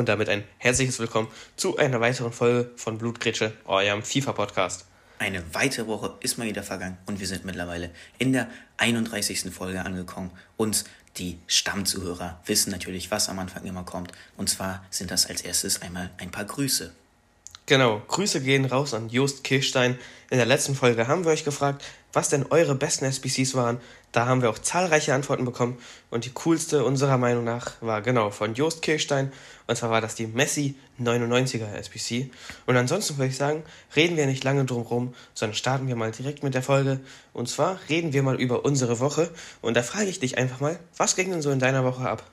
Und damit ein herzliches Willkommen zu einer weiteren Folge von Blutgrätsche, eurem FIFA-Podcast. Eine weitere Woche ist mal wieder vergangen und wir sind mittlerweile in der 31. Folge angekommen. Und die Stammzuhörer wissen natürlich, was am Anfang immer kommt. Und zwar sind das als erstes einmal ein paar Grüße. Genau, Grüße gehen raus an Jost Kirchstein. In der letzten Folge haben wir euch gefragt, was denn eure besten SBCs waren. Da haben wir auch zahlreiche Antworten bekommen und die coolste unserer Meinung nach war genau von Jost Kirchstein und zwar war das die Messi 99er SBC. Und ansonsten würde ich sagen, reden wir nicht lange drum rum, sondern starten wir mal direkt mit der Folge. Und zwar reden wir mal über unsere Woche und da frage ich dich einfach mal, was ging denn so in deiner Woche ab?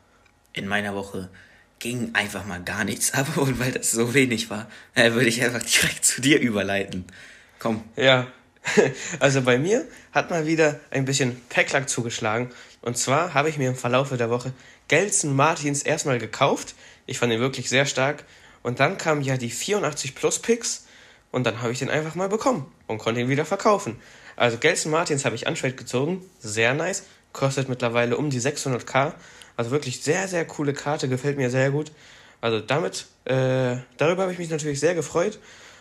In meiner Woche ging einfach mal gar nichts ab und weil das so wenig war, äh, würde ich einfach direkt zu dir überleiten. Komm. Ja, also bei mir hat mal wieder ein bisschen Packlack zugeschlagen. Und zwar habe ich mir im Verlauf der Woche Gelson Martins erstmal gekauft. Ich fand ihn wirklich sehr stark. Und dann kamen ja die 84 Plus Picks. Und dann habe ich den einfach mal bekommen und konnte ihn wieder verkaufen. Also Gelson Martins habe ich Untrade gezogen. Sehr nice. Kostet mittlerweile um die 600k. Also wirklich sehr, sehr coole Karte. Gefällt mir sehr gut. Also damit, äh, darüber habe ich mich natürlich sehr gefreut.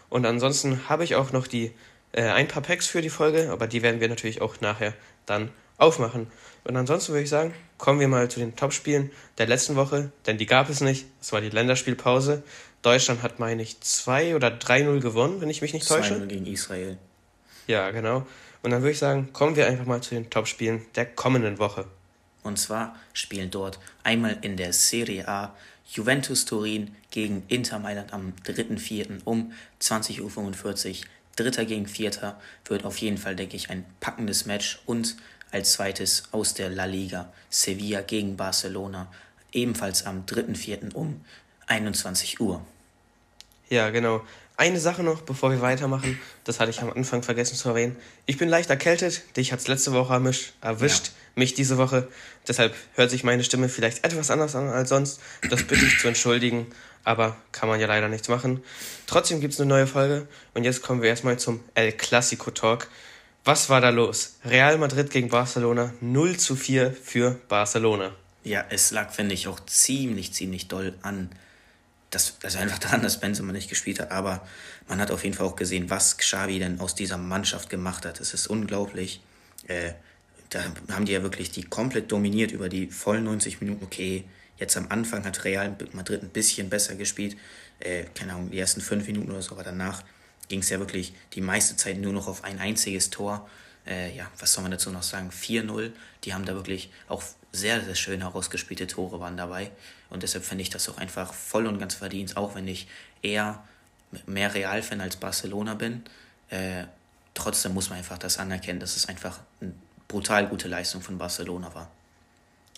Und ansonsten habe ich auch noch die äh, ein paar Packs für die Folge, aber die werden wir natürlich auch nachher dann aufmachen. Und ansonsten würde ich sagen, kommen wir mal zu den Topspielen der letzten Woche, denn die gab es nicht. Es war die Länderspielpause. Deutschland hat, meine ich, 2 oder 3-0 gewonnen, wenn ich mich nicht täusche. 2-0 gegen Israel. Ja, genau. Und dann würde ich sagen, kommen wir einfach mal zu den Topspielen der kommenden Woche. Und zwar spielen dort einmal in der Serie A Juventus Turin gegen Inter Mailand am 3.4. um 20.45 Uhr. Dritter gegen Vierter wird auf jeden Fall, denke ich, ein packendes Match. Und als zweites aus der La Liga Sevilla gegen Barcelona, ebenfalls am 3.4. um 21 Uhr. Ja, genau. Eine Sache noch, bevor wir weitermachen, das hatte ich am Anfang vergessen zu erwähnen. Ich bin leicht erkältet, dich hat es letzte Woche erwischt, ja. Mich diese Woche. Deshalb hört sich meine Stimme vielleicht etwas anders an als sonst. Das bitte ich zu entschuldigen, aber kann man ja leider nichts machen. Trotzdem gibt es eine neue Folge und jetzt kommen wir erstmal zum El Clasico Talk. Was war da los? Real Madrid gegen Barcelona 0 zu 4 für Barcelona. Ja, es lag, finde ich, auch ziemlich, ziemlich doll an das, also einfach daran, dass Benzema nicht gespielt hat, aber man hat auf jeden Fall auch gesehen, was Xavi denn aus dieser Mannschaft gemacht hat. Es ist unglaublich. Äh, da haben die ja wirklich die komplett dominiert über die vollen 90 Minuten. Okay, jetzt am Anfang hat Real Madrid ein bisschen besser gespielt. Äh, keine Ahnung, die ersten fünf Minuten oder so, aber danach ging es ja wirklich die meiste Zeit nur noch auf ein einziges Tor. Äh, ja, was soll man dazu noch sagen? 4-0. Die haben da wirklich auch sehr, sehr schön herausgespielte Tore waren dabei. Und deshalb finde ich das auch einfach voll und ganz verdient, auch wenn ich eher mehr Real-Fan als Barcelona bin. Äh, trotzdem muss man einfach das anerkennen, dass es einfach eine brutal gute Leistung von Barcelona war.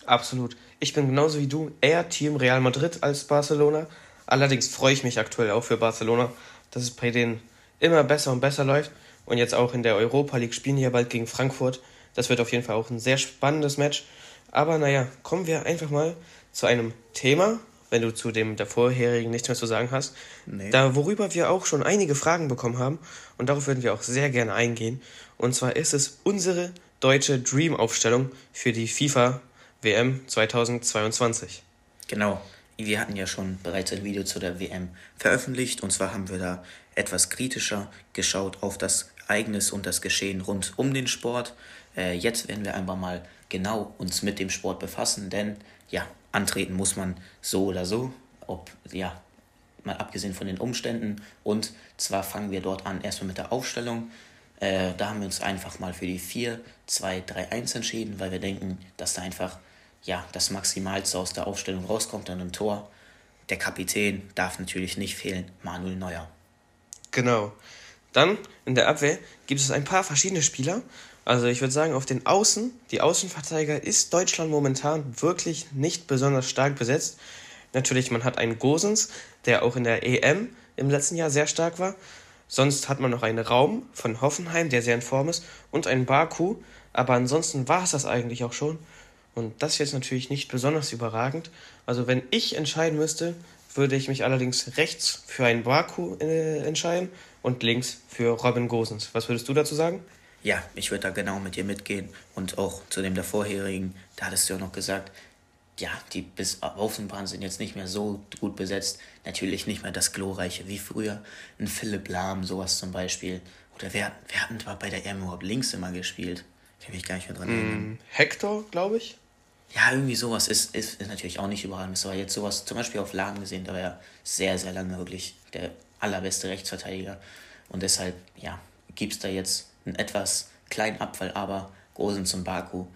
Absolut. Ich bin genauso wie du eher Team Real Madrid als Barcelona. Allerdings freue ich mich aktuell auch für Barcelona, dass es bei denen immer besser und besser läuft. Und jetzt auch in der Europa League spielen hier bald gegen Frankfurt. Das wird auf jeden Fall auch ein sehr spannendes Match. Aber naja, kommen wir einfach mal zu einem Thema, wenn du zu dem der vorherigen nichts mehr zu sagen hast. Nee. Da, worüber wir auch schon einige Fragen bekommen haben. Und darauf würden wir auch sehr gerne eingehen. Und zwar ist es unsere deutsche Dream-Aufstellung für die FIFA WM 2022. Genau. Wir hatten ja schon bereits ein Video zu der WM veröffentlicht. Und zwar haben wir da etwas kritischer geschaut auf das Ereignis und das Geschehen rund um den Sport. Äh, jetzt werden wir einfach mal genau uns mit dem Sport befassen, denn ja, antreten muss man so oder so, ob ja, mal abgesehen von den Umständen. Und zwar fangen wir dort an erstmal mit der Aufstellung. Äh, da haben wir uns einfach mal für die 4, 2, 3, 1 entschieden, weil wir denken, dass da einfach ja, das Maximalste aus der Aufstellung rauskommt an einem Tor. Der Kapitän darf natürlich nicht fehlen, Manuel Neuer. Genau. Dann in der Abwehr gibt es ein paar verschiedene Spieler. Also ich würde sagen, auf den Außen, die Außenverteidiger, ist Deutschland momentan wirklich nicht besonders stark besetzt. Natürlich, man hat einen Gosens, der auch in der EM im letzten Jahr sehr stark war. Sonst hat man noch einen Raum von Hoffenheim, der sehr in Form ist, und einen Baku. Aber ansonsten war es das eigentlich auch schon. Und das ist jetzt natürlich nicht besonders überragend. Also wenn ich entscheiden müsste, würde ich mich allerdings rechts für einen Baku äh, entscheiden und links für Robin Gosens. Was würdest du dazu sagen? Ja, ich würde da genau mit dir mitgehen und auch zu dem der vorherigen, da hattest du ja noch gesagt, ja, die bis Außenbahn sind jetzt nicht mehr so gut besetzt. Natürlich nicht mehr das Glorreiche wie früher. Ein Philipp Lahm, sowas zum Beispiel. Oder wer, wer hat denn bei der EM überhaupt links immer gespielt? Ich kann mich gar nicht mehr dran erinnern. Mm, Hector, glaube ich. Ja, irgendwie sowas ist, ist, ist natürlich auch nicht überragend. Aber jetzt sowas, zum Beispiel auf Lahm gesehen, da war er sehr, sehr lange wirklich der allerbeste Rechtsverteidiger. Und deshalb, ja, gibt es da jetzt einen etwas kleinen Abfall, aber Gosen zum Baku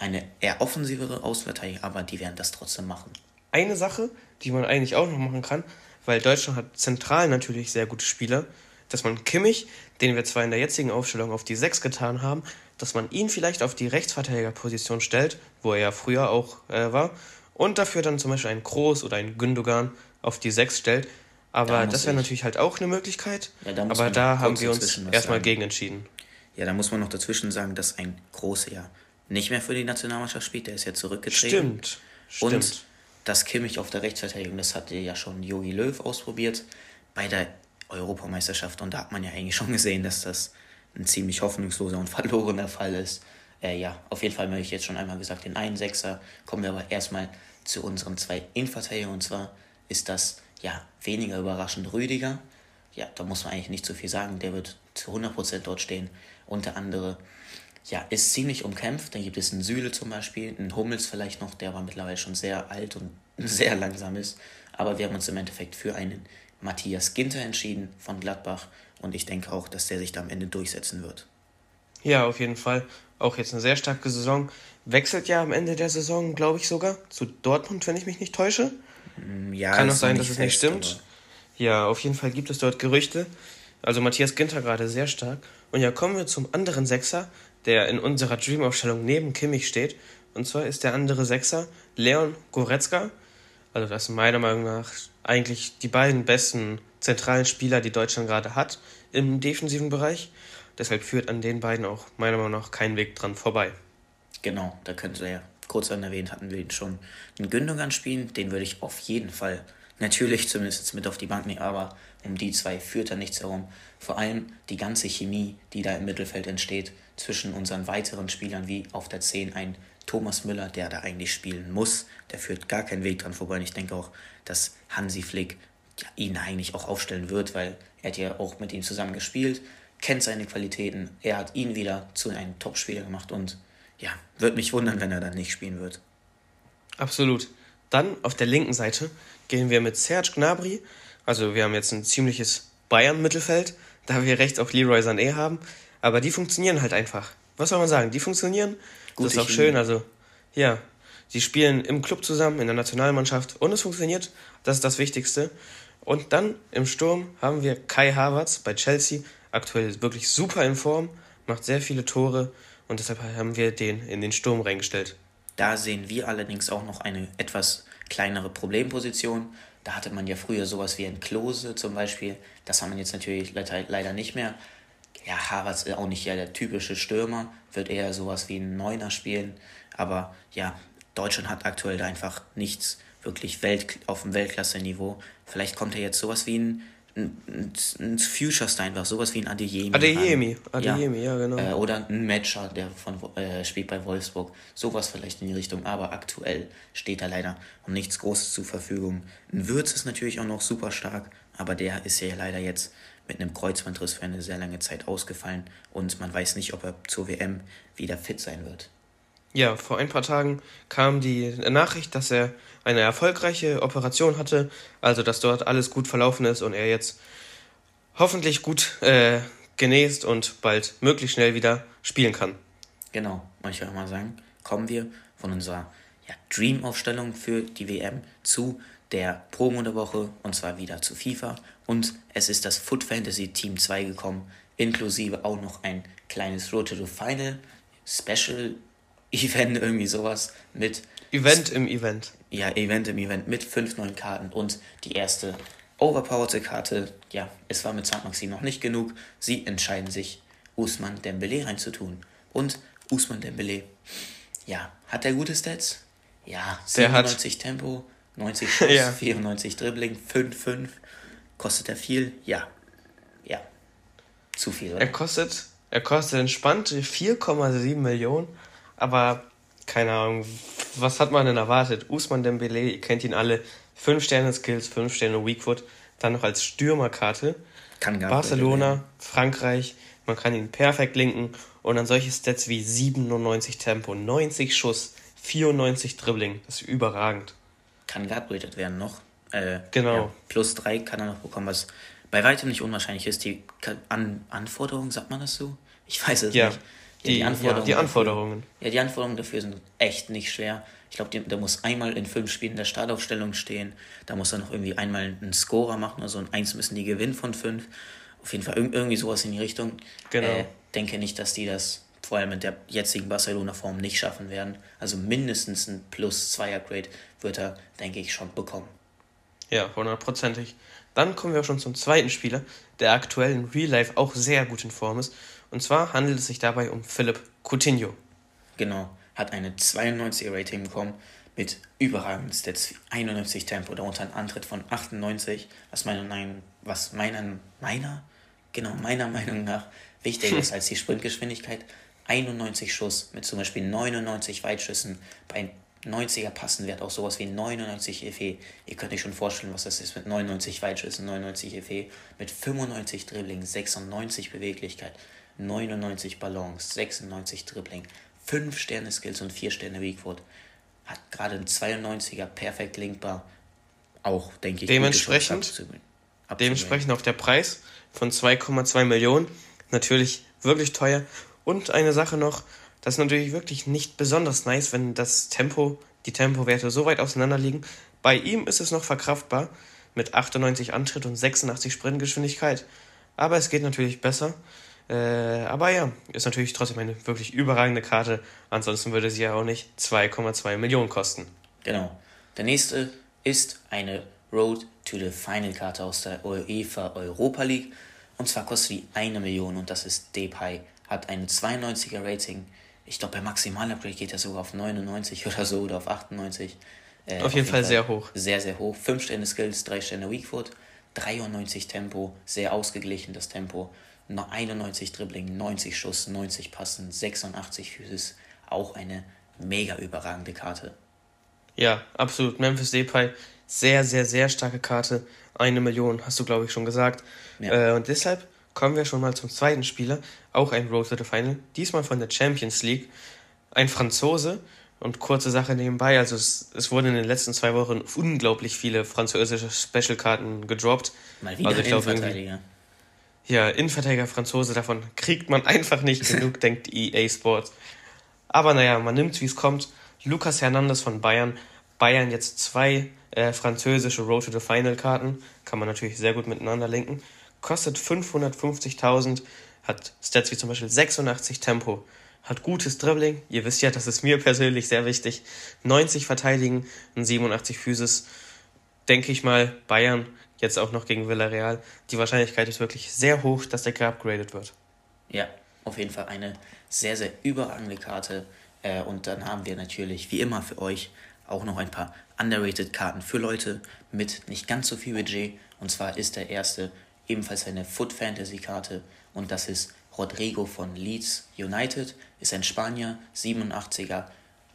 eine eher offensivere Ausverteidigung, aber die werden das trotzdem machen. Eine Sache, die man eigentlich auch noch machen kann, weil Deutschland hat zentral natürlich sehr gute Spieler, dass man Kimmich, den wir zwar in der jetzigen Aufstellung auf die 6 getan haben, dass man ihn vielleicht auf die Rechtsverteidigerposition stellt, wo er ja früher auch äh, war, und dafür dann zum Beispiel einen Kroos oder einen Gündogan auf die 6 stellt. Aber da das wäre natürlich halt auch eine Möglichkeit. Ja, da aber da haben wir uns erstmal sagen. gegen entschieden. Ja, da muss man noch dazwischen sagen, dass ein Kroos ja nicht mehr für die Nationalmannschaft spielt, der ist ja zurückgetreten. Stimmt. Und Stimmt. das Kimmich auf der Rechtsverteidigung, das hatte ja schon Jogi Löw ausprobiert bei der Europameisterschaft. Und da hat man ja eigentlich schon gesehen, dass das ein ziemlich hoffnungsloser und verlorener Fall ist. Äh, ja, auf jeden Fall habe ich jetzt schon einmal gesagt, den einen Sechser. Kommen wir aber erstmal zu unseren zwei Innenverteidigern. Und zwar ist das, ja, weniger überraschend Rüdiger. Ja, da muss man eigentlich nicht so viel sagen. Der wird zu 100% dort stehen. Unter anderem ja, ist ziemlich umkämpft. Dann gibt es einen Süle zum Beispiel, einen Hummels vielleicht noch, der aber mittlerweile schon sehr alt und sehr langsam ist. Aber wir haben uns im Endeffekt für einen Matthias Ginter entschieden von Gladbach und ich denke auch, dass der sich da am Ende durchsetzen wird. Ja, auf jeden Fall. Auch jetzt eine sehr starke Saison. Wechselt ja am Ende der Saison, glaube ich sogar, zu Dortmund, wenn ich mich nicht täusche. Mm, ja, Kann auch sein, dass es nicht stimmt. Ja, auf jeden Fall gibt es dort Gerüchte. Also Matthias Ginter gerade sehr stark. Und ja, kommen wir zum anderen Sechser, der in unserer Dream-Aufstellung neben Kimmich steht. Und zwar ist der andere Sechser Leon Goretzka. Also das sind meiner Meinung nach eigentlich die beiden besten zentralen Spieler, die Deutschland gerade hat im defensiven Bereich. Deshalb führt an den beiden auch meiner Meinung nach kein Weg dran vorbei. Genau, da könnte er ja kurz erwähnt hatten wir ihn schon. Einen Gündogan spielen, den würde ich auf jeden Fall natürlich zumindest mit auf die Bank nehmen, aber um die zwei führt er nichts herum. Vor allem die ganze Chemie, die da im Mittelfeld entsteht, zwischen unseren weiteren Spielern, wie auf der 10 ein Thomas Müller, der da eigentlich spielen muss. Der führt gar keinen Weg dran vorbei. Und ich denke auch, dass Hansi Flick ihn eigentlich auch aufstellen wird, weil er hat ja auch mit ihm zusammen gespielt, kennt seine Qualitäten. Er hat ihn wieder zu einem Topspieler gemacht und ja, wird mich wundern, wenn er dann nicht spielen wird. Absolut. Dann auf der linken Seite gehen wir mit Serge Gnabry. Also wir haben jetzt ein ziemliches Bayern-Mittelfeld, da wir rechts auch Leroy Sané haben. Aber die funktionieren halt einfach. Was soll man sagen? Die funktionieren. Gut, das ist auch schön. Also, ja, sie spielen im Club zusammen, in der Nationalmannschaft und es funktioniert. Das ist das Wichtigste. Und dann im Sturm haben wir Kai Havertz bei Chelsea. Aktuell wirklich super in Form, macht sehr viele Tore und deshalb haben wir den in den Sturm reingestellt. Da sehen wir allerdings auch noch eine etwas kleinere Problemposition. Da hatte man ja früher sowas wie ein Klose zum Beispiel. Das haben wir jetzt natürlich leider nicht mehr ja, Havertz ist auch nicht ja der typische Stürmer, wird eher sowas wie ein Neuner spielen. Aber ja, Deutschland hat aktuell einfach nichts wirklich Welt, auf dem Weltklasse-Niveau. Vielleicht kommt er jetzt sowas wie ein, ein, ein Future-Star einfach, sowas wie ein Adeyemi. Adeyemi, Adeyemi, ja, ja genau. Äh, oder ein Matcher, der von, äh, spielt bei Wolfsburg. Sowas vielleicht in die Richtung, aber aktuell steht da leider um nichts Großes zur Verfügung. Ein Würz ist natürlich auch noch super stark, aber der ist ja leider jetzt mit einem Kreuzbandriss für eine sehr lange Zeit ausgefallen und man weiß nicht, ob er zur WM wieder fit sein wird. Ja, vor ein paar Tagen kam die Nachricht, dass er eine erfolgreiche Operation hatte, also dass dort alles gut verlaufen ist und er jetzt hoffentlich gut äh, genäst und bald möglichst schnell wieder spielen kann. Genau, wollte ich auch mal sagen, kommen wir von unserer ja, Dream-Aufstellung für die WM zu der Promo der Woche und zwar wieder zu FIFA und es ist das Foot Fantasy Team 2 gekommen, inklusive auch noch ein kleines Road to the Final Special Event, irgendwie sowas mit. Event im Event. Ja, Event im Event mit fünf neuen Karten und die erste overpowered Karte. Ja, es war mit St. Maxim noch nicht genug. Sie entscheiden sich, Usman Dembele reinzutun. Und Usman Dembele, ja, hat er gute Stats? Ja, 97 Tempo, 90 Schuss, ja. 94 Dribbling, 5-5. Kostet er viel? Ja. Ja. Zu viel, oder? Er kostet, er kostet entspannt 4,7 Millionen, aber keine Ahnung, was hat man denn erwartet? Usman Dembele, ihr kennt ihn alle. 5 Sterne Skills, 5 Sterne Weakfoot. Dann noch als Stürmerkarte. Kann gar Barcelona, Frankreich. Man kann ihn perfekt linken. Und dann solche Stats wie 97 Tempo, 90 Schuss, 94 Dribbling. Das ist überragend. Kann geupgradet werden noch. Äh, genau. Ja, plus 3 kann er noch bekommen, was bei weitem nicht unwahrscheinlich ist. Die An Anforderungen, sagt man das so? Ich weiß es ja. nicht. Die, die, Anforderungen ja, die Anforderungen. Dafür, ja, die Anforderungen dafür sind echt nicht schwer. Ich glaube, der muss einmal in fünf Spielen der Startaufstellung stehen. Da muss er noch irgendwie einmal einen Scorer machen. Also ein Eins müssen die gewinnen von fünf. Auf jeden Fall irgendwie sowas in die Richtung. Genau. Äh, denke nicht, dass die das vor allem mit der jetzigen Barcelona-Form nicht schaffen werden. Also mindestens ein Plus-2er-Grade wird er, denke ich, schon bekommen. Ja, hundertprozentig. Dann kommen wir auch schon zum zweiten Spieler, der aktuell in Real Life auch sehr gut in Form ist. Und zwar handelt es sich dabei um Philipp Coutinho. Genau, hat eine 92er Rating bekommen mit überragenden Stats, 91 Tempo, darunter ein Antritt von 98, was meiner, was meiner, meiner, genau, meiner Meinung nach wichtiger ist als die Sprintgeschwindigkeit. 91 Schuss mit zum Beispiel 99 Weitschüssen bei 90er Passenwert auch sowas wie 99 EFE. Ihr könnt euch schon vorstellen, was das ist mit 99 Weitschüssen, 99 EFE, mit 95 Dribbling, 96 Beweglichkeit, 99 Balance, 96 Dribbling, 5 Sterne Skills und 4 Sterne Weakfoot. Hat gerade ein 92er perfekt linkbar. Auch, denke ich, dementsprechend, dementsprechend auch der Preis von 2,2 Millionen. Natürlich wirklich teuer. Und eine Sache noch, das ist natürlich wirklich nicht besonders nice, wenn das Tempo, die Tempowerte so weit auseinander liegen. Bei ihm ist es noch verkraftbar mit 98 Antritt und 86 Sprintgeschwindigkeit. Aber es geht natürlich besser. Äh, aber ja, ist natürlich trotzdem eine wirklich überragende Karte. Ansonsten würde sie ja auch nicht 2,2 Millionen kosten. Genau. Der nächste ist eine Road to the Final Karte aus der UEFA Europa League. Und zwar kostet die eine Million und das ist Depay. Hat eine 92er Rating. Ich glaube, bei Maximal-Upgrade geht er sogar auf 99 oder so oder auf 98. Äh, auf, auf, jeden Fall, Fall sehr hoch. Sehr, sehr hoch. 5 Sterne Skills, 3 Sterne Weakfoot, 93 Tempo, sehr ausgeglichen das Tempo. 91 Dribbling, 90 Schuss, 90 Passen, 86 Physis. Auch eine mega überragende Karte. Ja, absolut. Memphis Depay, sehr, sehr, sehr starke Karte. Eine Million, hast du, glaube ich, schon gesagt. Ja. Äh, und deshalb kommen wir schon mal zum zweiten Spieler. Auch ein Road to the Final. Diesmal von der Champions League. Ein Franzose. Und kurze Sache nebenbei, also es, es wurden in den letzten zwei Wochen unglaublich viele französische Special-Karten gedroppt. Mal wieder also ich Innenverteidiger. Ja, Innenverteidiger Franzose, davon kriegt man einfach nicht genug, denkt EA Sports. Aber naja, man nimmt, wie es kommt. Lucas Hernandez von Bayern. Bayern jetzt zwei äh, französische Road to the Final Karten. Kann man natürlich sehr gut miteinander linken. Kostet 550.000, hat Stats wie zum Beispiel 86 Tempo, hat gutes Dribbling. Ihr wisst ja, das ist mir persönlich sehr wichtig. 90 Verteidigen und 87 Physis. Denke ich mal, Bayern jetzt auch noch gegen Villarreal. Die Wahrscheinlichkeit ist wirklich sehr hoch, dass der geupgradet wird. Ja, auf jeden Fall eine sehr, sehr überragende Karte. Äh, und dann haben wir natürlich, wie immer für euch, auch noch ein paar underrated Karten für Leute mit nicht ganz so viel Budget. Und zwar ist der erste ebenfalls eine Foot Fantasy Karte und das ist Rodrigo von Leeds United. Ist ein Spanier, 87er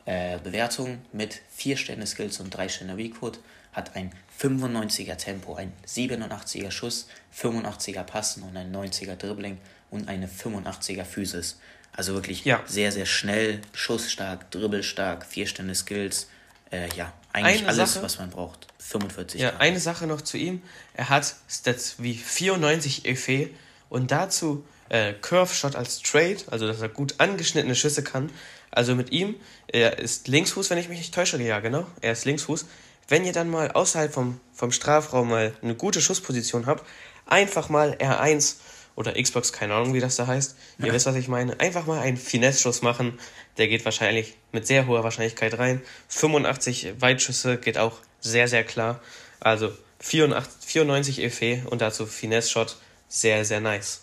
äh, Bewertung mit 4 Sterne Skills und 3 Sterne Weakfoot hat ein 95er Tempo, ein 87er Schuss, 85er Passen und ein 90er Dribbling und eine 85er Physis. Also wirklich ja. sehr, sehr schnell, schussstark, dribbelstark, vierstände Skills. Äh, ja, eigentlich eine alles, Sache, was man braucht. 45 Ja, Grad. eine Sache noch zu ihm. Er hat Stats wie 94 EFE und dazu äh, Curve Shot als Trade, also dass er gut angeschnittene Schüsse kann. Also mit ihm, er ist Linksfuß, wenn ich mich nicht täusche, ja genau, er ist Linksfuß. Wenn ihr dann mal außerhalb vom, vom Strafraum mal eine gute Schussposition habt, einfach mal R1 oder Xbox, keine Ahnung, wie das da heißt. Ihr ja. wisst, was ich meine. Einfach mal einen Finesse-Schuss machen. Der geht wahrscheinlich mit sehr hoher Wahrscheinlichkeit rein. 85 Weitschüsse geht auch sehr, sehr klar. Also 84, 94 EFE und dazu Finesse-Shot. Sehr, sehr nice.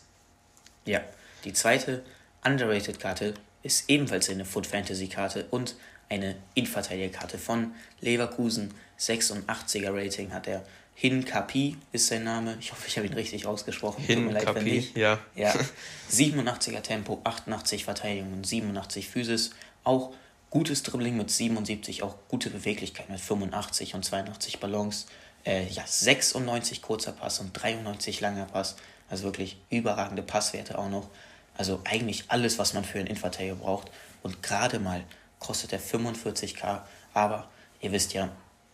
Ja, die zweite underrated Karte ist ebenfalls eine Foot Fantasy Karte und eine Innenverteidigerkarte von Leverkusen. 86er Rating hat er. Hin Kapi ist sein Name. Ich hoffe, ich habe ihn richtig ausgesprochen. Hin Kapi, ja. ja. 87er Tempo, 88 Verteidigung und 87 Physis. Auch gutes Dribbling mit 77, auch gute Beweglichkeit mit 85 und 82 Ballons. Äh, ja, 96 kurzer Pass und 93 langer Pass. Also wirklich überragende Passwerte auch noch. Also eigentlich alles, was man für einen Innenverteidiger braucht. Und gerade mal kostet er 45k. Aber ihr wisst ja,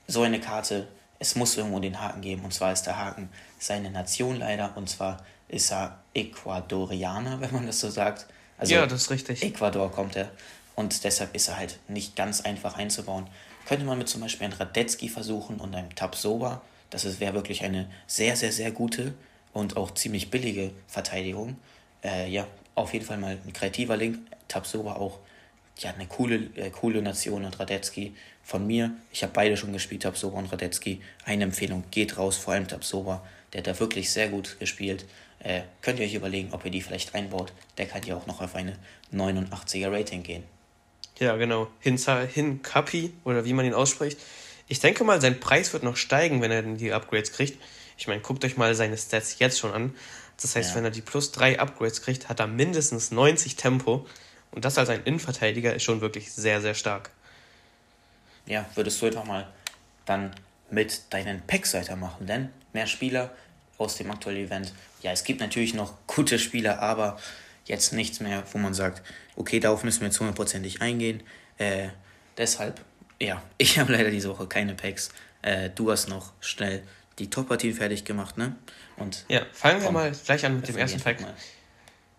so eine Karte, es muss irgendwo den Haken geben. Und zwar ist der Haken seine Nation leider. Und zwar ist er Ecuadorianer, wenn man das so sagt. Also ja, das ist richtig. Ecuador kommt er. Und deshalb ist er halt nicht ganz einfach einzubauen. Könnte man mit zum Beispiel einem Radetzky versuchen und einem Tabsoba. Das wäre wirklich eine sehr, sehr, sehr gute und auch ziemlich billige Verteidigung. Äh, ja, auf jeden Fall mal ein kreativer Link. Tabsoba auch ja, eine coole, äh, coole Nation und Radetzky von mir. Ich habe beide schon gespielt, Tabsoba und Radetzky. Eine Empfehlung, geht raus, vor allem Tabsoba. Der hat da wirklich sehr gut gespielt. Äh, könnt ihr euch überlegen, ob ihr die vielleicht einbaut. Der kann ja auch noch auf eine 89er Rating gehen. Ja, genau. Hinza, Hinkapi, oder wie man ihn ausspricht. Ich denke mal, sein Preis wird noch steigen, wenn er die Upgrades kriegt. Ich meine, guckt euch mal seine Stats jetzt schon an. Das heißt, ja. wenn er die plus 3 Upgrades kriegt, hat er mindestens 90 Tempo. Und das als ein Innenverteidiger ist schon wirklich sehr, sehr stark. Ja, würdest du einfach mal dann mit deinen Packs weitermachen, denn mehr Spieler aus dem aktuellen Event. Ja, es gibt natürlich noch gute Spieler, aber jetzt nichts mehr, wo man sagt, okay, darauf müssen wir jetzt hundertprozentig eingehen. Äh, deshalb, ja, ich habe leider diese Woche keine Packs. Äh, du hast noch schnell die Top-Partien fertig gemacht, ne? Und ja, fangen wir mal gleich an mit dem ersten Pack. Mal.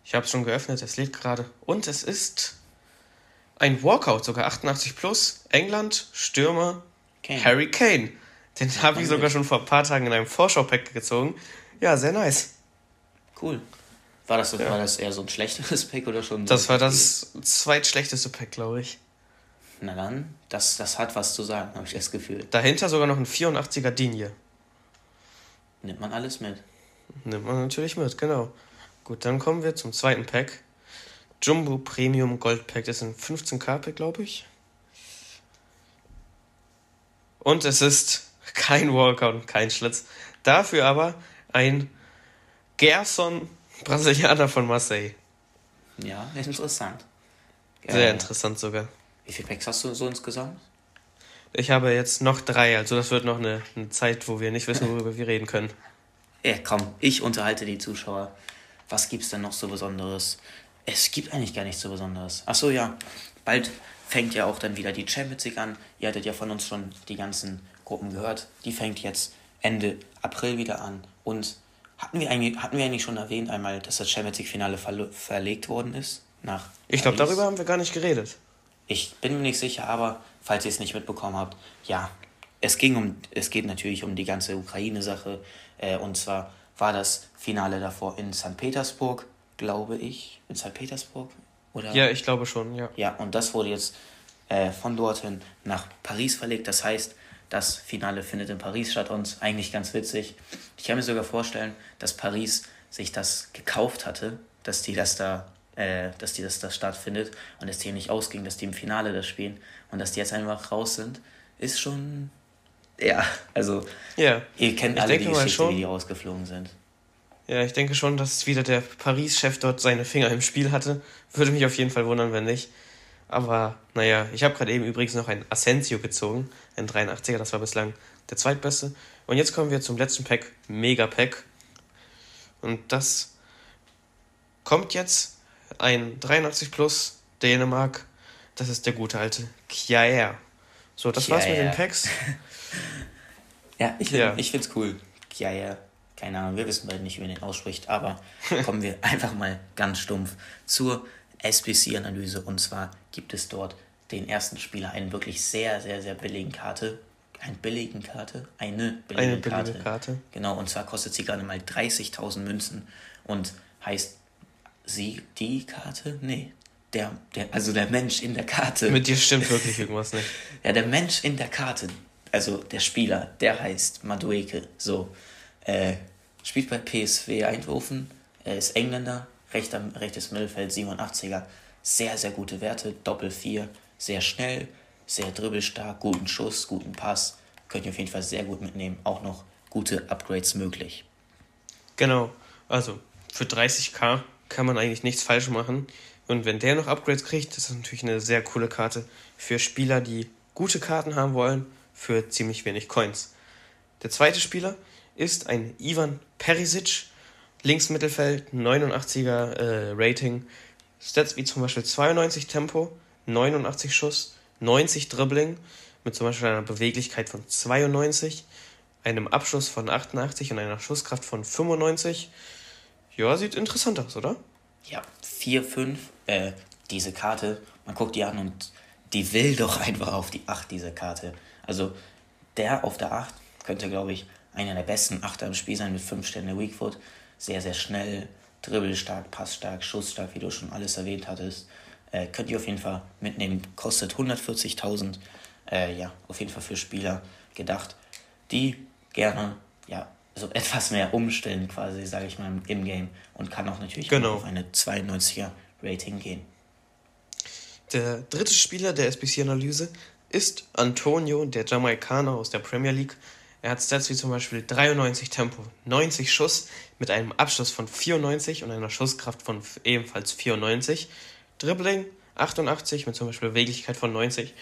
Ich habe es schon geöffnet, es lädt gerade. Und es ist ein Walkout, sogar 88 plus. England, Stürmer, Kane. Harry Kane. Den habe ich sogar schon vor ein paar Tagen in einem Vorschau-Pack gezogen. Ja, sehr nice. Cool. War das, ja. war das eher so ein schlechteres Pack oder schon? Das war das zweitschlechteste Pack, glaube ich. Na dann, das, das hat was zu sagen, habe ich das Gefühl. Dahinter sogar noch ein 84er Dinie. Nimmt man alles mit. Nimmt man natürlich mit, genau. Gut, dann kommen wir zum zweiten Pack. Jumbo Premium Gold Pack. Das sind 15k Pack, glaube ich. Und es ist kein Walkout und kein Schlitz. Dafür aber ein Gerson Brasilianer von Marseille. Ja, interessant. Sehr interessant sogar. Wie viele Packs hast du so insgesamt? Ich habe jetzt noch drei, also das wird noch eine, eine Zeit, wo wir nicht wissen, worüber wir reden können. Ja, komm, ich unterhalte die Zuschauer. Was gibt's denn noch so Besonderes? Es gibt eigentlich gar nichts so Besonderes. Achso, ja, bald fängt ja auch dann wieder die Champions League an. Ihr hattet ja von uns schon die ganzen Gruppen gehört. Die fängt jetzt Ende April wieder an. Und hatten wir eigentlich, hatten wir eigentlich schon erwähnt einmal, dass das Champions League-Finale ver verlegt worden ist? Nach ich glaube, darüber haben wir gar nicht geredet. Ich bin mir nicht sicher, aber falls ihr es nicht mitbekommen habt, ja, es ging um, es geht natürlich um die ganze Ukraine-Sache. Äh, und zwar war das Finale davor in St. Petersburg, glaube ich. In St. Petersburg? Oder? Ja, ich glaube schon, ja. Ja, und das wurde jetzt äh, von dorthin nach Paris verlegt. Das heißt, das Finale findet in Paris statt und eigentlich ganz witzig. Ich kann mir sogar vorstellen, dass Paris sich das gekauft hatte, dass die das da äh, dass die das da stattfindet und dass die nicht ausging, dass die im Finale das spielen und dass die jetzt einfach raus sind, ist schon, ja, also ja. ihr kennt ich alle die Geschichte, schon, wie die rausgeflogen sind. Ja, ich denke schon, dass wieder der Paris-Chef dort seine Finger im Spiel hatte. Würde mich auf jeden Fall wundern, wenn nicht. Aber naja, ich habe gerade eben übrigens noch ein Asensio gezogen, ein 83er, das war bislang der zweitbeste. Und jetzt kommen wir zum letzten Pack, Mega Pack. Und das kommt jetzt ein 83 Plus Dänemark. Das ist der gute alte Kjaer. So, das Kjaer. war's mit den Packs. ja, ich, ja. ich find's cool. Kjaer. Keine Ahnung, wir wissen beide nicht, wie man den ausspricht, aber kommen wir einfach mal ganz stumpf zur SPC-Analyse. Und zwar gibt es dort den ersten Spieler einen wirklich sehr, sehr, sehr billigen Karte. Eine billigen Karte? Eine billige, eine billige Karte. Karte. Genau, und zwar kostet sie gerade mal 30.000 Münzen und heißt sie die Karte? Nee. Der, der, also der Mensch in der Karte. Mit dir stimmt wirklich irgendwas nicht. ja, der Mensch in der Karte, also der Spieler, der heißt Madueke. So, äh, spielt bei PSW Eindhoven, er ist Engländer, rechter, rechtes Mittelfeld, 87er. Sehr, sehr gute Werte, Doppel 4, sehr schnell, sehr dribbelstark, guten Schuss, guten Pass. Könnt ihr auf jeden Fall sehr gut mitnehmen. Auch noch gute Upgrades möglich. Genau, also für 30k kann man eigentlich nichts falsch machen. Und wenn der noch Upgrades kriegt, ist das natürlich eine sehr coole Karte für Spieler, die gute Karten haben wollen, für ziemlich wenig Coins. Der zweite Spieler ist ein Ivan Perisic, Linksmittelfeld, 89er äh, Rating, Stats wie zum Beispiel 92 Tempo, 89 Schuss, 90 Dribbling, mit zum Beispiel einer Beweglichkeit von 92, einem Abschluss von 88 und einer Schusskraft von 95. Ja, sieht interessant aus, oder? Ja, 4, 5, äh, diese Karte, man guckt die an und die will doch einfach auf die 8, diese Karte. Also der auf der 8 könnte, glaube ich, einer der besten Achter im Spiel sein mit 5 Sterne Weakfoot. Sehr, sehr schnell, dribbelstark, passstark, schussstark, wie du schon alles erwähnt hattest. Äh, könnt ihr auf jeden Fall mitnehmen. Kostet 140.000. Äh, ja, auf jeden Fall für Spieler gedacht, die gerne ja, so etwas mehr umstellen, quasi, sage ich mal, im Game und kann auch natürlich genau. auf eine 92er Rating gehen. Der dritte Spieler der SBC-Analyse ist Antonio, der Jamaikaner aus der Premier League. Er hat Stats wie zum Beispiel 93 Tempo, 90 Schuss mit einem Abschluss von 94 und einer Schusskraft von ebenfalls 94. Dribbling 88 mit zum Beispiel Beweglichkeit von 90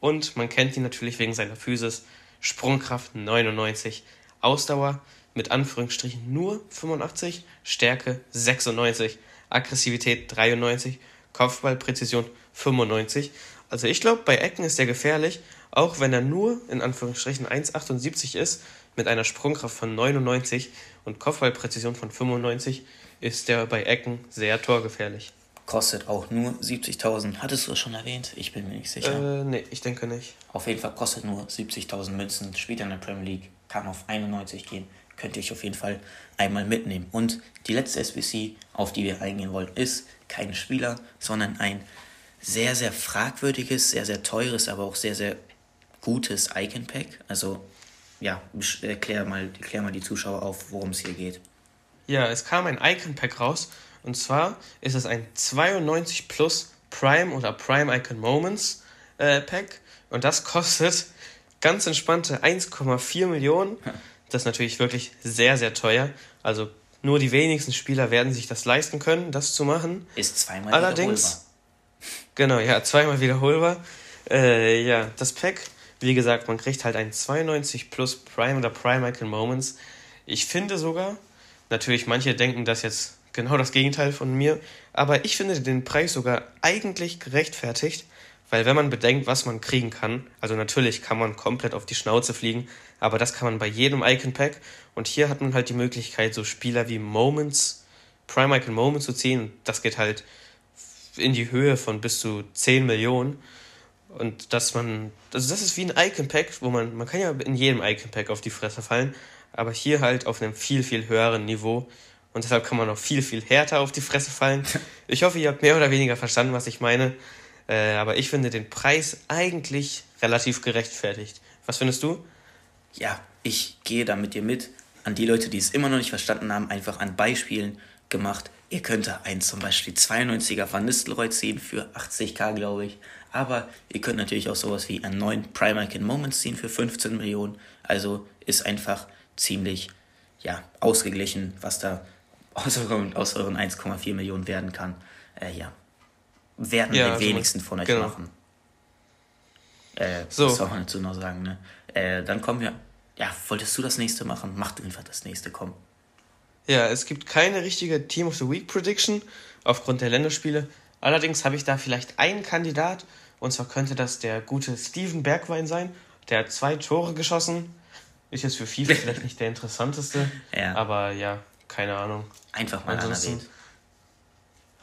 und man kennt ihn natürlich wegen seiner Physis. Sprungkraft 99, Ausdauer mit Anführungsstrichen nur 85, Stärke 96, Aggressivität 93, Kopfballpräzision 95. Also ich glaube, bei Ecken ist er gefährlich, auch wenn er nur in Anführungsstrichen 1,78 ist, mit einer Sprungkraft von 99 und Kopfballpräzision von 95 ist er bei Ecken sehr torgefährlich. Kostet auch nur 70.000. Hattest du das schon erwähnt? Ich bin mir nicht sicher. Äh, nee, ich denke nicht. Auf jeden Fall kostet nur 70.000 Münzen. Spielt in der Premier League. Kann auf 91 gehen. Könnte ich auf jeden Fall einmal mitnehmen. Und die letzte SBC, auf die wir eingehen wollen, ist kein Spieler, sondern ein sehr, sehr fragwürdiges, sehr, sehr teures, aber auch sehr, sehr gutes Icon Pack. Also, ja, erklär mal, erklär mal die Zuschauer auf, worum es hier geht. Ja, es kam ein Icon Pack raus und zwar ist es ein 92 Plus Prime oder Prime Icon Moments äh, Pack. Und das kostet ganz entspannte 1,4 Millionen. Das ist natürlich wirklich sehr, sehr teuer. Also nur die wenigsten Spieler werden sich das leisten können, das zu machen. Ist zweimal Allerdings. Genau, ja, zweimal wiederholbar. Äh, ja, das Pack, wie gesagt, man kriegt halt ein 92 plus Prime oder Prime Icon Moments. Ich finde sogar, natürlich, manche denken das jetzt genau das Gegenteil von mir. Aber ich finde den Preis sogar eigentlich gerechtfertigt, weil wenn man bedenkt, was man kriegen kann, also natürlich kann man komplett auf die Schnauze fliegen, aber das kann man bei jedem Icon Pack. Und hier hat man halt die Möglichkeit, so Spieler wie Moments, Prime Icon Moments zu ziehen. Das geht halt in die Höhe von bis zu 10 Millionen. Und dass man, also das ist wie ein Icon Pack, wo man, man kann ja in jedem Icon Pack auf die Fresse fallen, aber hier halt auf einem viel, viel höheren Niveau. Und deshalb kann man noch viel, viel härter auf die Fresse fallen. Ich hoffe, ihr habt mehr oder weniger verstanden, was ich meine. Äh, aber ich finde den Preis eigentlich relativ gerechtfertigt. Was findest du? Ja, ich gehe da mit dir mit. An die Leute, die es immer noch nicht verstanden haben, einfach an Beispielen gemacht. Ihr könnt da einen zum Beispiel 92er Van Nistelrooy ziehen für 80k, glaube ich. Aber ihr könnt natürlich auch sowas wie einen neuen Primark in Moments ziehen für 15 Millionen. Also ist einfach ziemlich ja, ausgeglichen, was da aus euren, aus euren 1,4 Millionen werden kann. Äh, ja. Werden ja, die also wenigsten von euch genau. machen. Äh, so. Was soll man dazu noch sagen, ne? Äh, dann kommen wir. Ja, wolltest du das nächste machen? Mach du einfach das nächste, komm. Ja, es gibt keine richtige Team of the Week Prediction aufgrund der Länderspiele. Allerdings habe ich da vielleicht einen Kandidat, und zwar könnte das der gute Steven Bergwein sein. Der hat zwei Tore geschossen. Ist jetzt für FIFA vielleicht nicht der interessanteste, ja. aber ja, keine Ahnung. Einfach mal Ansonsten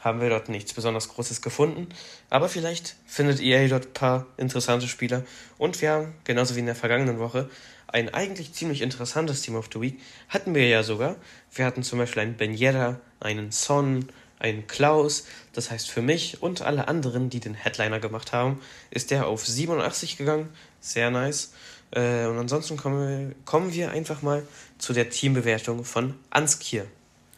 haben wir dort nichts besonders Großes gefunden. Aber vielleicht findet ihr dort ein paar interessante Spieler. Und wir haben, genauso wie in der vergangenen Woche, ein eigentlich ziemlich interessantes Team of the Week. Hatten wir ja sogar. Wir hatten zum Beispiel einen Ben Yedda, einen Son, einen Klaus. Das heißt, für mich und alle anderen, die den Headliner gemacht haben, ist der auf 87 gegangen. Sehr nice. Äh, und ansonsten kommen wir, kommen wir einfach mal zu der Teambewertung von Anskir.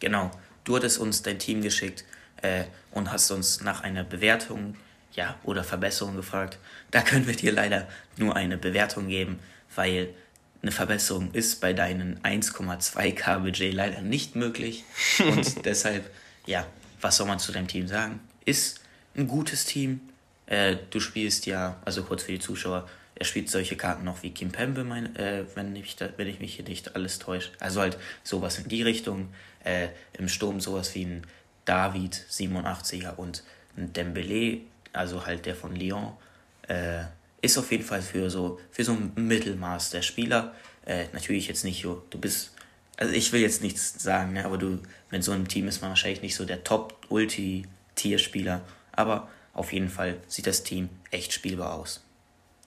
Genau, du hattest uns dein Team geschickt äh, und hast uns nach einer Bewertung ja, oder Verbesserung gefragt. Da können wir dir leider nur eine Bewertung geben, weil eine Verbesserung ist bei deinen 1,2k Budget leider nicht möglich. Und deshalb, ja, was soll man zu deinem Team sagen? Ist ein gutes Team. Äh, du spielst ja, also kurz für die Zuschauer, er spielt solche Karten noch wie Kim Pembe, mein, äh, wenn, ich da, wenn ich mich hier nicht alles täusche. Also halt sowas in die Richtung. Äh, Im Sturm sowas wie ein David 87er und ein Dembele, also halt der von Lyon. Ist auf jeden Fall für so, für so ein Mittelmaß der Spieler. Äh, natürlich jetzt nicht so, du bist, also ich will jetzt nichts sagen, ne, aber du, mit so einem Team ist man wahrscheinlich nicht so der Top-Ulti-Tierspieler, aber auf jeden Fall sieht das Team echt spielbar aus.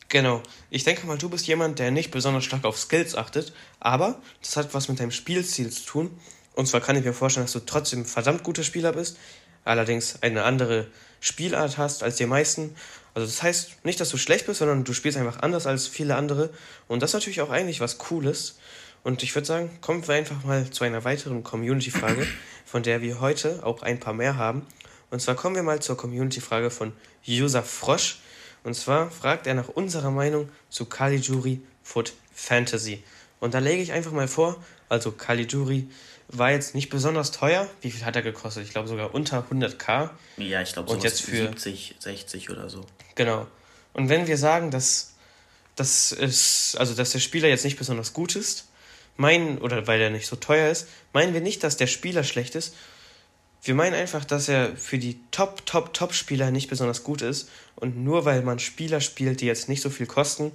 Genau. Ich denke mal, du bist jemand, der nicht besonders stark auf Skills achtet, aber das hat was mit deinem Spielstil zu tun. Und zwar kann ich mir vorstellen, dass du trotzdem verdammt guter Spieler bist, allerdings eine andere Spielart hast als die meisten. Also das heißt nicht, dass du schlecht bist, sondern du spielst einfach anders als viele andere. Und das ist natürlich auch eigentlich was Cooles. Und ich würde sagen, kommen wir einfach mal zu einer weiteren Community-Frage, von der wir heute auch ein paar mehr haben. Und zwar kommen wir mal zur Community-Frage von User Frosch. Und zwar fragt er nach unserer Meinung zu Caligiuri Foot Fantasy. Und da lege ich einfach mal vor, also Caligiuri war jetzt nicht besonders teuer. Wie viel hat er gekostet? Ich glaube sogar unter 100k. Ja, ich glaube so jetzt für 70, 60 oder so. Genau. Und wenn wir sagen, dass, dass, es, also dass der Spieler jetzt nicht besonders gut ist, meinen, oder weil er nicht so teuer ist, meinen wir nicht, dass der Spieler schlecht ist, wir meinen einfach, dass er für die Top, Top, Top-Spieler nicht besonders gut ist. Und nur weil man Spieler spielt, die jetzt nicht so viel kosten,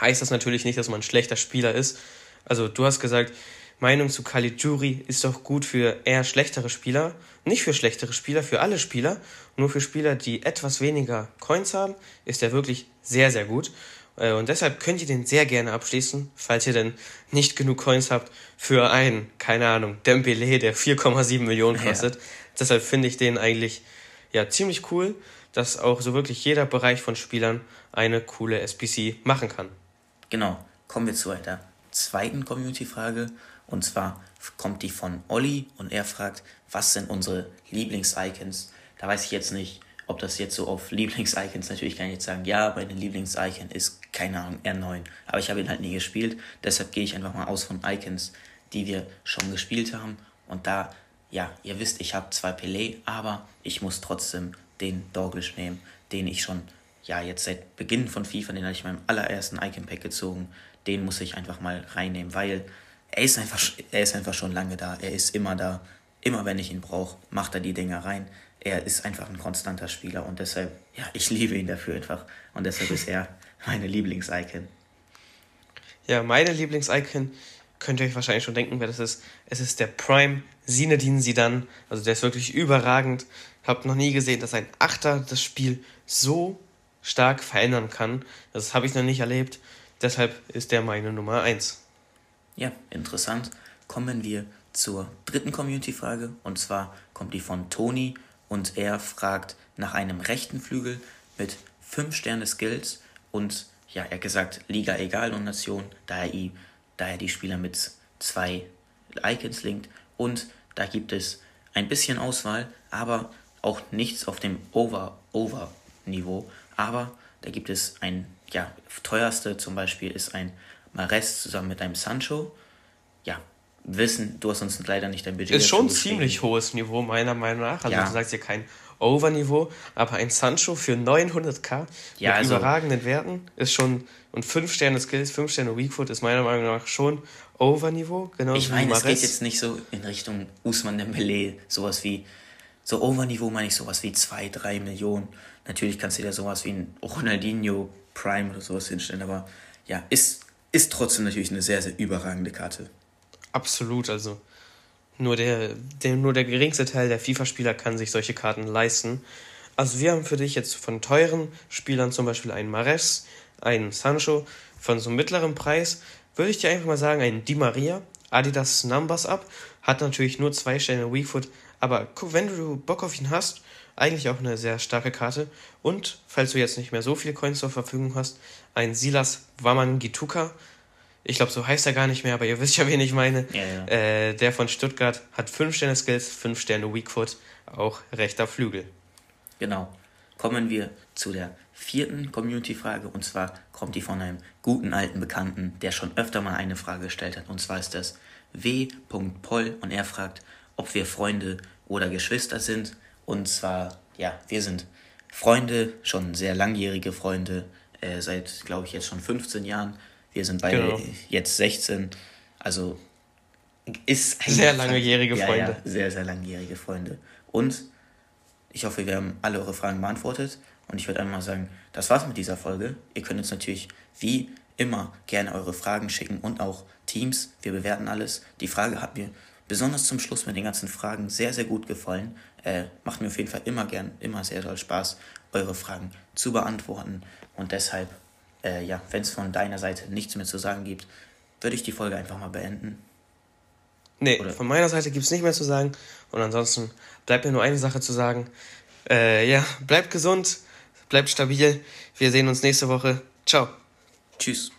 heißt das natürlich nicht, dass man ein schlechter Spieler ist. Also du hast gesagt, Meinung zu Caligiuri ist doch gut für eher schlechtere Spieler. Nicht für schlechtere Spieler, für alle Spieler. Nur für Spieler, die etwas weniger Coins haben, ist er wirklich sehr, sehr gut. Äh, und deshalb könnt ihr den sehr gerne abschließen, falls ihr denn nicht genug Coins habt für einen, keine Ahnung, Dembele, der 4,7 Millionen kostet. Ja. Deshalb finde ich den eigentlich ja ziemlich cool, dass auch so wirklich jeder Bereich von Spielern eine coole SPC machen kann. Genau, kommen wir zu der zweiten Community-Frage. Und zwar kommt die von Olli und er fragt, was sind unsere Lieblings-Icons? Da weiß ich jetzt nicht, ob das jetzt so auf Lieblings-Icons, natürlich kann ich jetzt sagen, ja, meine Lieblings-Icon ist, keine Ahnung, R9. Aber ich habe ihn halt nie gespielt. Deshalb gehe ich einfach mal aus von Icons, die wir schon gespielt haben. Und da, ja, ihr wisst, ich habe zwei Pelé, aber ich muss trotzdem den Dorgish nehmen, den ich schon, ja, jetzt seit Beginn von FIFA, den habe ich meinem allerersten Icon-Pack gezogen. Den muss ich einfach mal reinnehmen, weil er ist einfach, er ist einfach schon lange da. Er ist immer da. Immer wenn ich ihn brauche, macht er die Dinger rein er ist einfach ein konstanter Spieler und deshalb, ja, ich liebe ihn dafür einfach. Und deshalb ist er meine Lieblings-Icon. Ja, meine Lieblings-Icon, könnt ihr euch wahrscheinlich schon denken, wer das ist. Es ist der Prime Sinedin Sidan. Also der ist wirklich überragend. Habt noch nie gesehen, dass ein Achter das Spiel so stark verändern kann. Das habe ich noch nicht erlebt. Deshalb ist der meine Nummer 1. Ja, interessant. Kommen wir zur dritten Community-Frage. Und zwar kommt die von Toni und er fragt nach einem rechten Flügel mit 5 Sterne Skills und ja, er hat gesagt, Liga egal und Nation, da er, da er die Spieler mit zwei Icons linkt und da gibt es ein bisschen Auswahl, aber auch nichts auf dem Over-Over-Niveau, aber da gibt es ein, ja, teuerste zum Beispiel ist ein Mares zusammen mit einem Sancho, ja, wissen, du hast uns leider nicht dein Budget. Ist schon ziemlich hohes Niveau, meiner Meinung nach. Also ja. du sagst ja kein Over-Niveau, aber ein Sancho für 900k ja, mit also, überragenden Werten ist schon, und 5 Sterne Skills, 5 Sterne Weakfoot ist meiner Meinung nach schon Over-Niveau. Genau ich meine, es geht jetzt nicht so in Richtung Usman Dembele, sowas wie, so Over-Niveau meine ich sowas wie 2, 3 Millionen. Natürlich kannst du dir sowas wie ein Ronaldinho Prime oder sowas hinstellen, aber ja, ist, ist trotzdem natürlich eine sehr, sehr überragende Karte. Absolut, also nur der, der, nur der geringste Teil der FIFA-Spieler kann sich solche Karten leisten. Also wir haben für dich jetzt von teuren Spielern zum Beispiel einen Mares, einen Sancho, von so einem mittleren Preis würde ich dir einfach mal sagen, einen Di Maria, Adidas Numbers Up, hat natürlich nur zwei Sterne Weakfoot, aber wenn du Bock auf ihn hast, eigentlich auch eine sehr starke Karte. Und, falls du jetzt nicht mehr so viele Coins zur Verfügung hast, ein Silas Wamangituka, ich glaube, so heißt er gar nicht mehr, aber ihr wisst ja, wen ich meine. Ja, ja. Äh, der von Stuttgart hat 5 Sterne Skills, 5 Sterne Weakfoot, auch rechter Flügel. Genau. Kommen wir zu der vierten Community-Frage und zwar kommt die von einem guten alten Bekannten, der schon öfter mal eine Frage gestellt hat und zwar ist das W.Poll und er fragt, ob wir Freunde oder Geschwister sind und zwar, ja, wir sind Freunde, schon sehr langjährige Freunde, äh, seit, glaube ich, jetzt schon 15 Jahren. Wir sind beide genau. jetzt 16. Also ist sehr langjährige Freunde. Ja, sehr, sehr langjährige Freunde. Und ich hoffe, wir haben alle eure Fragen beantwortet. Und ich würde einmal sagen, das war's mit dieser Folge. Ihr könnt uns natürlich wie immer gerne eure Fragen schicken und auch Teams. Wir bewerten alles. Die Frage hat mir besonders zum Schluss mit den ganzen Fragen sehr, sehr gut gefallen. Äh, macht mir auf jeden Fall immer gern, immer sehr doll Spaß, eure Fragen zu beantworten. Und deshalb, äh, ja, wenn es von deiner Seite nichts mehr zu sagen gibt, würde ich die Folge einfach mal beenden. Nee, Oder? von meiner Seite gibt es nicht mehr zu sagen. Und ansonsten bleibt mir nur eine Sache zu sagen. Äh, ja, bleibt gesund, bleibt stabil. Wir sehen uns nächste Woche. Ciao. Tschüss.